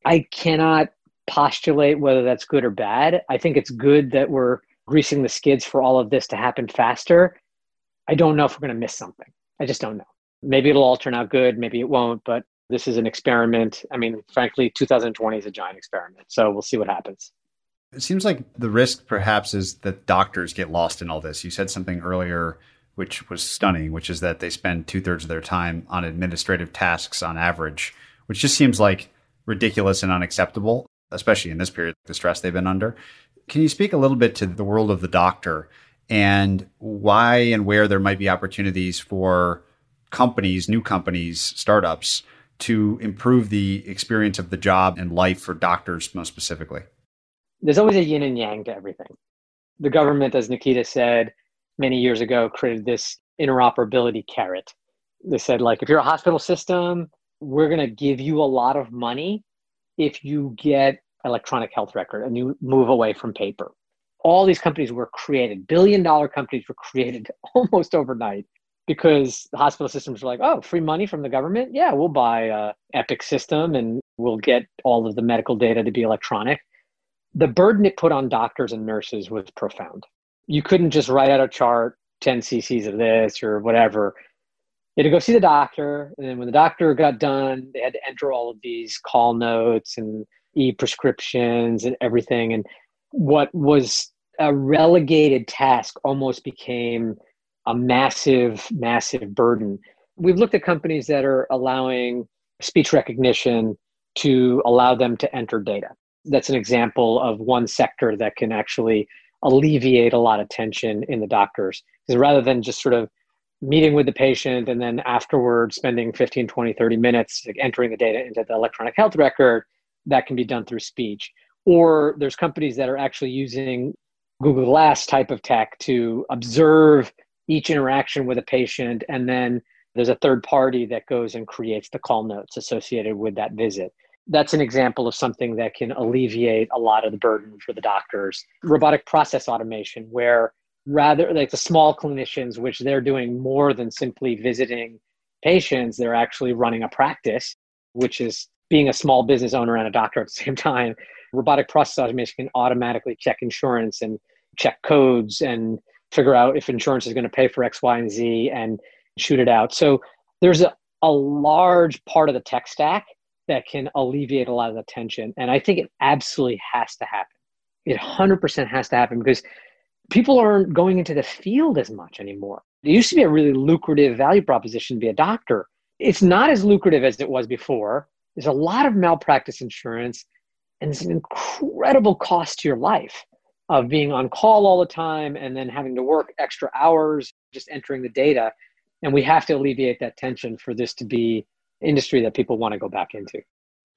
I cannot postulate whether that's good or bad. I think it's good that we're greasing the skids for all of this to happen faster. I don't know if we're going to miss something. I just don't know. Maybe it'll all turn out good, maybe it won't, but this is an experiment. I mean, frankly, 2020 is a giant experiment. So we'll see what happens. It seems like the risk perhaps is that doctors get lost in all this. You said something earlier which was stunning, which is that they spend two thirds of their time on administrative tasks on average, which just seems like ridiculous and unacceptable, especially in this period, the stress they've been under. Can you speak a little bit to the world of the doctor and why and where there might be opportunities for companies, new companies, startups to improve the experience of the job and life for doctors most specifically? There's always a yin and yang to everything. The government, as Nikita said many years ago, created this interoperability carrot. They said, like, if you're a hospital system, we're going to give you a lot of money if you get electronic health record and you move away from paper. All these companies were created, billion dollar companies were created almost overnight because the hospital systems were like, oh, free money from the government? Yeah, we'll buy a Epic system and we'll get all of the medical data to be electronic. The burden it put on doctors and nurses was profound. You couldn't just write out a chart, 10 cc's of this or whatever. You had to go see the doctor. And then when the doctor got done, they had to enter all of these call notes and e prescriptions and everything. And what was a relegated task almost became a massive, massive burden. We've looked at companies that are allowing speech recognition to allow them to enter data. That's an example of one sector that can actually alleviate a lot of tension in the doctors. Because rather than just sort of meeting with the patient and then afterwards spending 15, 20, 30 minutes entering the data into the electronic health record, that can be done through speech. Or there's companies that are actually using Google Glass type of tech to observe each interaction with a patient and then there's a third party that goes and creates the call notes associated with that visit. That's an example of something that can alleviate a lot of the burden for the doctors. Robotic process automation where rather like the small clinicians which they're doing more than simply visiting patients they're actually running a practice which is being a small business owner and a doctor at the same time. Robotic process automation can automatically check insurance and check codes and figure out if insurance is going to pay for X, Y, and Z and shoot it out. So there's a, a large part of the tech stack that can alleviate a lot of the tension. And I think it absolutely has to happen. It 100% has to happen because people aren't going into the field as much anymore. It used to be a really lucrative value proposition to be a doctor. It's not as lucrative as it was before. There's a lot of malpractice insurance, and it's an incredible cost to your life of being on call all the time and then having to work extra hours just entering the data. And we have to alleviate that tension for this to be industry that people want to go back into.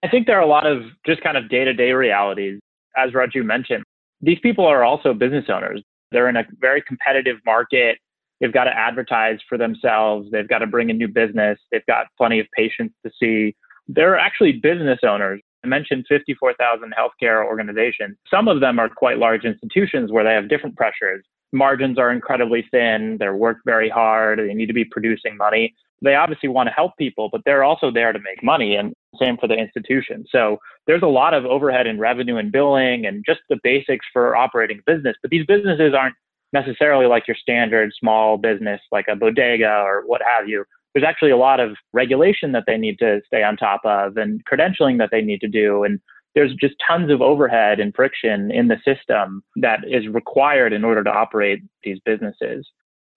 I think there are a lot of just kind of day-to-day realities. As raju mentioned these people are also business owners. They're in a very competitive market. They've got to advertise for themselves. They've got to bring in new business. They've got plenty of patients to see. They're actually business owners I mentioned 54,000 healthcare organizations. Some of them are quite large institutions where they have different pressures. Margins are incredibly thin. They're worked very hard. They need to be producing money. They obviously want to help people, but they're also there to make money. And same for the institution. So there's a lot of overhead and revenue and billing and just the basics for operating business. But these businesses aren't necessarily like your standard small business, like a bodega or what have you there's actually a lot of regulation that they need to stay on top of and credentialing that they need to do. And there's just tons of overhead and friction in the system that is required in order to operate these businesses.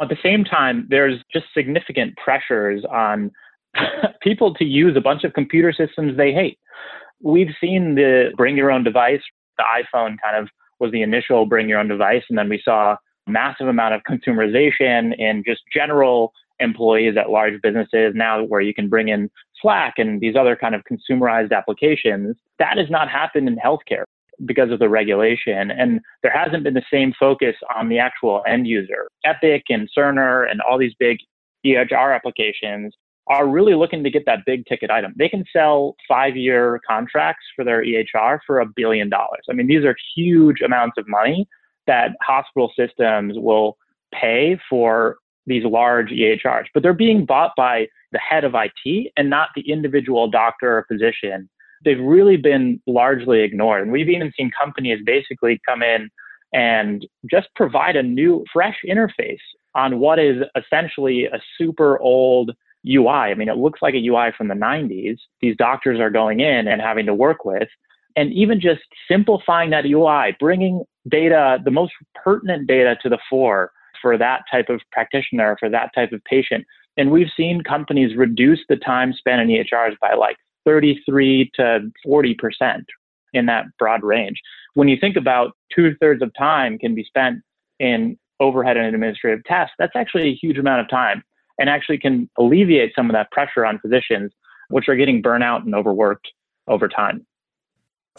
At the same time, there's just significant pressures on people to use a bunch of computer systems they hate. We've seen the bring your own device. The iPhone kind of was the initial bring your own device. And then we saw massive amount of consumerization in just general employees at large businesses now where you can bring in Slack and these other kind of consumerized applications. That has not happened in healthcare because of the regulation. And there hasn't been the same focus on the actual end user. Epic and Cerner and all these big EHR applications are really looking to get that big ticket item. They can sell five year contracts for their EHR for a billion dollars. I mean, these are huge amounts of money that hospital systems will pay for these large EHRs, but they're being bought by the head of IT and not the individual doctor or physician. they've really been largely ignored. And we've even seen companies basically come in and just provide a new, fresh interface on what is essentially a super old UI. I mean, it looks like a UI from the 90s. These doctors are going in and having to work with. And even just simplifying that UI, bringing data, the most pertinent data to the fore for that type of practitioner, for that type of patient. And we've seen companies reduce the time spent in EHRs by like 33 to 40% in that broad range. When you think about two thirds of time can be spent in overhead and administrative tasks, that's actually a huge amount of time and actually can alleviate some of that pressure on physicians, which are getting burnout and overworked over time.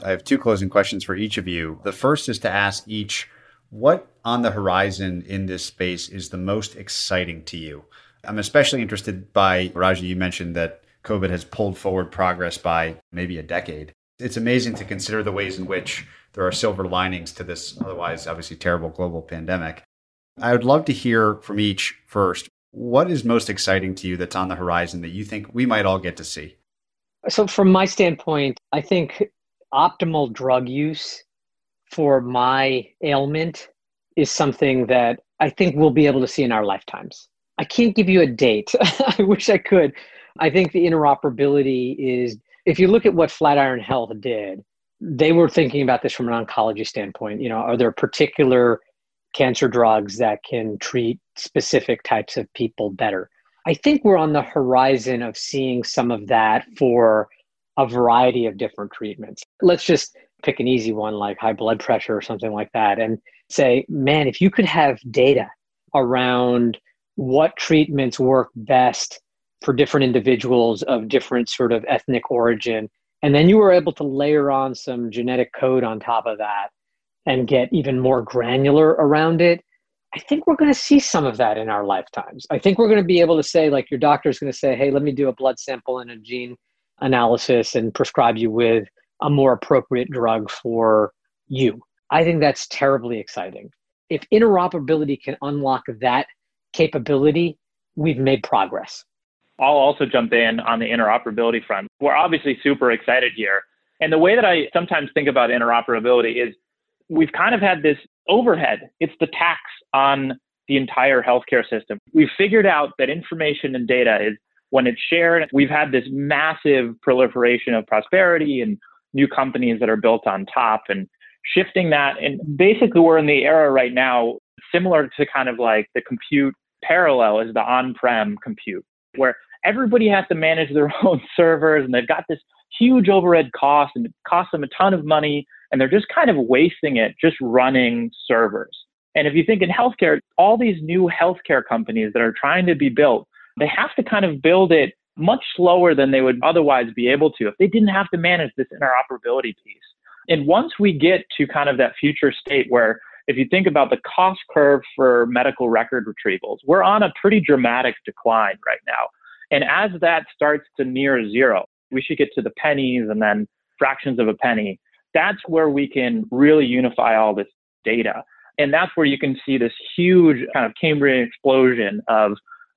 I have two closing questions for each of you. The first is to ask each what on the horizon in this space is the most exciting to you? I'm especially interested by, Raju, you mentioned that COVID has pulled forward progress by maybe a decade. It's amazing to consider the ways in which there are silver linings to this otherwise obviously terrible global pandemic. I would love to hear from each first. What is most exciting to you that's on the horizon that you think we might all get to see? So, from my standpoint, I think optimal drug use for my ailment is something that I think we'll be able to see in our lifetimes. I can't give you a date. I wish I could. I think the interoperability is, if you look at what Flatiron Health did, they were thinking about this from an oncology standpoint. You know, are there particular cancer drugs that can treat specific types of people better? I think we're on the horizon of seeing some of that for a variety of different treatments. Let's just pick an easy one like high blood pressure or something like that and say, man, if you could have data around what treatments work best for different individuals of different sort of ethnic origin, and then you were able to layer on some genetic code on top of that and get even more granular around it, I think we're going to see some of that in our lifetimes. I think we're going to be able to say, like, your doctor is going to say, hey, let me do a blood sample and a gene analysis and prescribe you with a more appropriate drug for you. I think that's terribly exciting. If interoperability can unlock that capability, we've made progress. I'll also jump in on the interoperability front. We're obviously super excited here. And the way that I sometimes think about interoperability is we've kind of had this overhead, it's the tax on the entire healthcare system. We've figured out that information and data is when it's shared, we've had this massive proliferation of prosperity and new companies that are built on top and shifting that. And basically, we're in the era right now, similar to kind of like the compute parallel is the on prem compute, where everybody has to manage their own servers and they've got this huge overhead cost and it costs them a ton of money and they're just kind of wasting it just running servers. And if you think in healthcare, all these new healthcare companies that are trying to be built, they have to kind of build it much slower than they would otherwise be able to if they didn't have to manage this interoperability piece. And once we get to kind of that future state where if you think about the cost curve for medical record retrievals, we're on a pretty dramatic decline right now. And as that starts to near zero, we should get to the pennies and then fractions of a penny. That's where we can really unify all this data. And that's where you can see this huge kind of Cambrian explosion of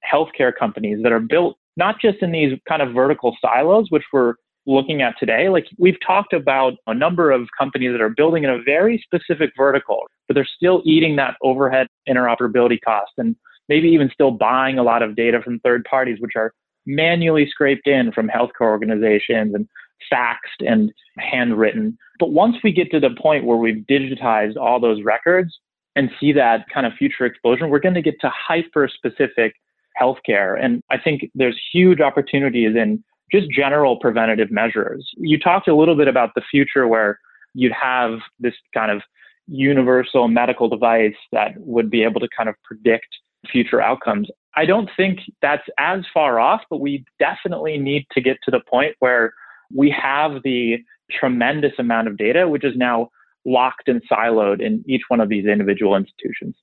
healthcare companies that are built not just in these kind of vertical silos, which we're looking at today. Like we've talked about a number of companies that are building in a very specific vertical, but they're still eating that overhead interoperability cost and maybe even still buying a lot of data from third parties, which are manually scraped in from healthcare organizations and faxed and handwritten. But once we get to the point where we've digitized all those records and see that kind of future explosion, we're going to get to hyper specific healthcare. And I think there's huge opportunities in just general preventative measures. You talked a little bit about the future where you'd have this kind of universal medical device that would be able to kind of predict future outcomes. I don't think that's as far off, but we definitely need to get to the point where we have the tremendous amount of data, which is now locked and siloed in each one of these individual institutions.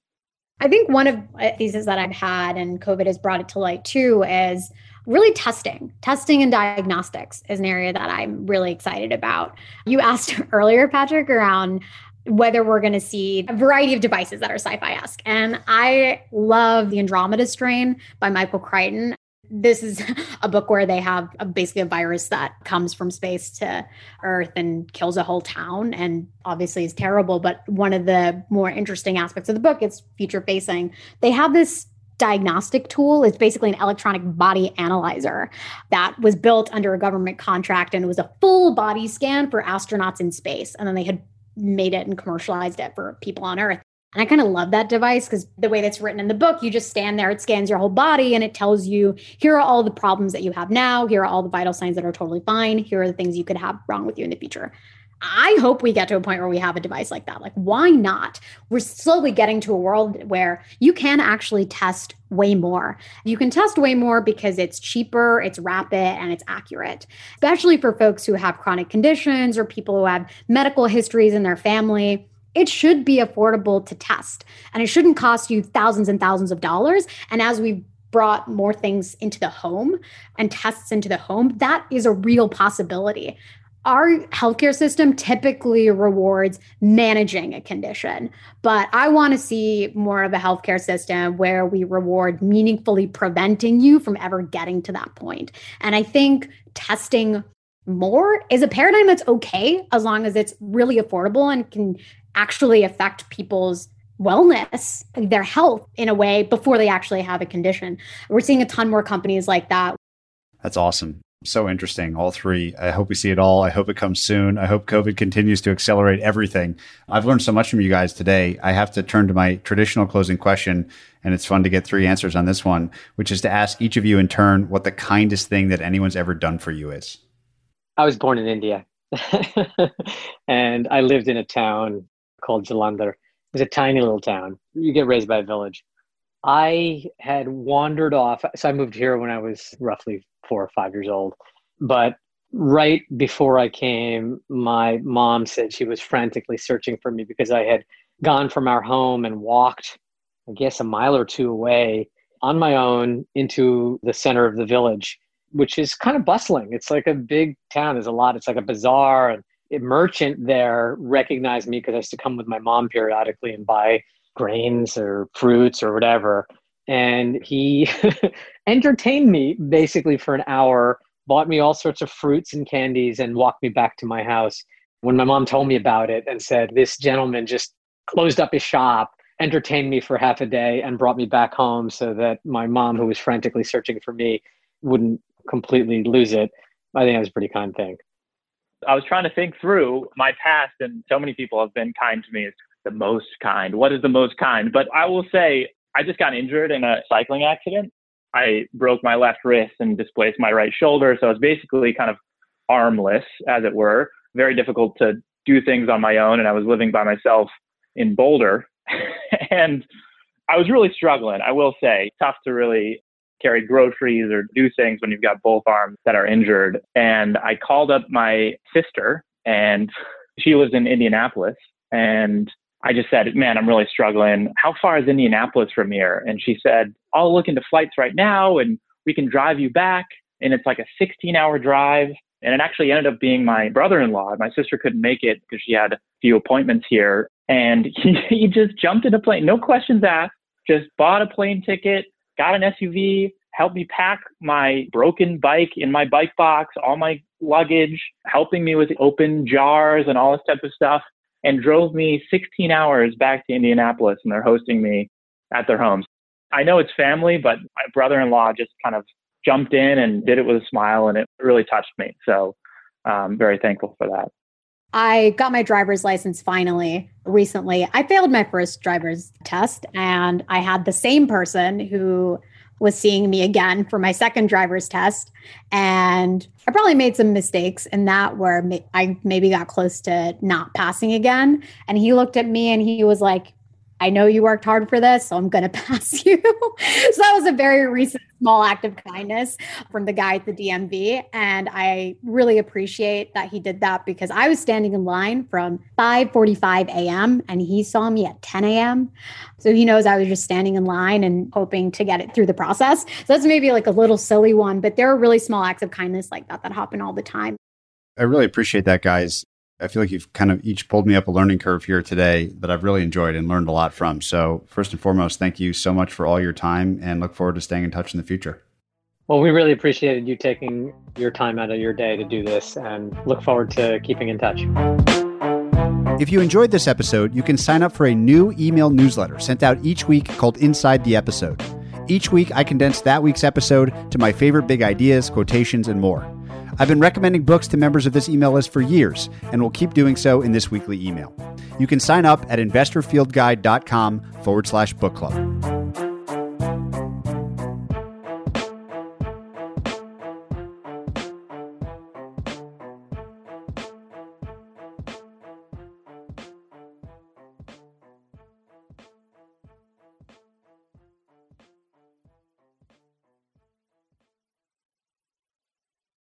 I think one of uh, theses that I've had, and COVID has brought it to light too, is really testing. Testing and diagnostics is an area that I'm really excited about. You asked earlier, Patrick, around whether we're going to see a variety of devices that are sci fi esque. And I love the Andromeda strain by Michael Crichton. This is a book where they have a, basically a virus that comes from space to earth and kills a whole town and obviously is terrible. But one of the more interesting aspects of the book it's future facing. They have this diagnostic tool. It's basically an electronic body analyzer that was built under a government contract and it was a full body scan for astronauts in space. And then they had made it and commercialized it for people on earth and I kind of love that device because the way that's written in the book, you just stand there, it scans your whole body and it tells you here are all the problems that you have now. Here are all the vital signs that are totally fine. Here are the things you could have wrong with you in the future. I hope we get to a point where we have a device like that. Like, why not? We're slowly getting to a world where you can actually test way more. You can test way more because it's cheaper, it's rapid, and it's accurate, especially for folks who have chronic conditions or people who have medical histories in their family it should be affordable to test and it shouldn't cost you thousands and thousands of dollars. And as we've brought more things into the home and tests into the home, that is a real possibility. Our healthcare system typically rewards managing a condition, but I want to see more of a healthcare system where we reward meaningfully preventing you from ever getting to that point. And I think testing more is a paradigm that's okay as long as it's really affordable and can actually affect people's wellness, their health in a way before they actually have a condition. We're seeing a ton more companies like that. That's awesome. So interesting, all three. I hope we see it all. I hope it comes soon. I hope COVID continues to accelerate everything. I've learned so much from you guys today. I have to turn to my traditional closing question, and it's fun to get three answers on this one, which is to ask each of you in turn what the kindest thing that anyone's ever done for you is. I was born in India, and I lived in a town called Jalandhar. It's a tiny little town. You get raised by a village. I had wandered off. So I moved here when I was roughly four or five years old. But right before I came, my mom said she was frantically searching for me because I had gone from our home and walked, I guess, a mile or two away on my own into the center of the village, which is kind of bustling. It's like a big town. There's a lot. It's like a bazaar and a merchant there recognized me because I used to come with my mom periodically and buy grains or fruits or whatever. And he entertained me basically for an hour, bought me all sorts of fruits and candies, and walked me back to my house. When my mom told me about it and said, This gentleman just closed up his shop, entertained me for half a day, and brought me back home so that my mom, who was frantically searching for me, wouldn't completely lose it. I think that was a pretty kind thing. I was trying to think through my past, and so many people have been kind to me. It's the most kind. What is the most kind? But I will say, I just got injured in a cycling accident. I broke my left wrist and displaced my right shoulder. So I was basically kind of armless, as it were. Very difficult to do things on my own. And I was living by myself in Boulder. and I was really struggling, I will say. Tough to really carry groceries or do things when you've got both arms that are injured. And I called up my sister, and she lives in Indianapolis. And I just said, Man, I'm really struggling. How far is Indianapolis from here? And she said, I'll look into flights right now and we can drive you back. And it's like a 16 hour drive. And it actually ended up being my brother in law. My sister couldn't make it because she had a few appointments here. And he, he just jumped in a plane, no questions asked, just bought a plane ticket, got an SUV, helped me pack my broken bike in my bike box, all my luggage, helping me with open jars and all this type of stuff, and drove me 16 hours back to Indianapolis. And they're hosting me at their homes. I know it's family, but my brother in law just kind of jumped in and did it with a smile, and it really touched me. So I'm very thankful for that. I got my driver's license finally recently. I failed my first driver's test, and I had the same person who was seeing me again for my second driver's test. And I probably made some mistakes in that where I maybe got close to not passing again. And he looked at me and he was like, I know you worked hard for this, so I'm going to pass you. so that was a very recent small act of kindness from the guy at the DMV. And I really appreciate that he did that because I was standing in line from 5:45 a.m. and he saw me at 10 a.m. So he knows I was just standing in line and hoping to get it through the process. So that's maybe like a little silly one, but there are really small acts of kindness like that that happen all the time. I really appreciate that, guys. I feel like you've kind of each pulled me up a learning curve here today that I've really enjoyed and learned a lot from. So, first and foremost, thank you so much for all your time and look forward to staying in touch in the future. Well, we really appreciated you taking your time out of your day to do this and look forward to keeping in touch. If you enjoyed this episode, you can sign up for a new email newsletter sent out each week called Inside the Episode. Each week, I condense that week's episode to my favorite big ideas, quotations, and more. I've been recommending books to members of this email list for years and will keep doing so in this weekly email. You can sign up at investorfieldguide.com forward slash book club.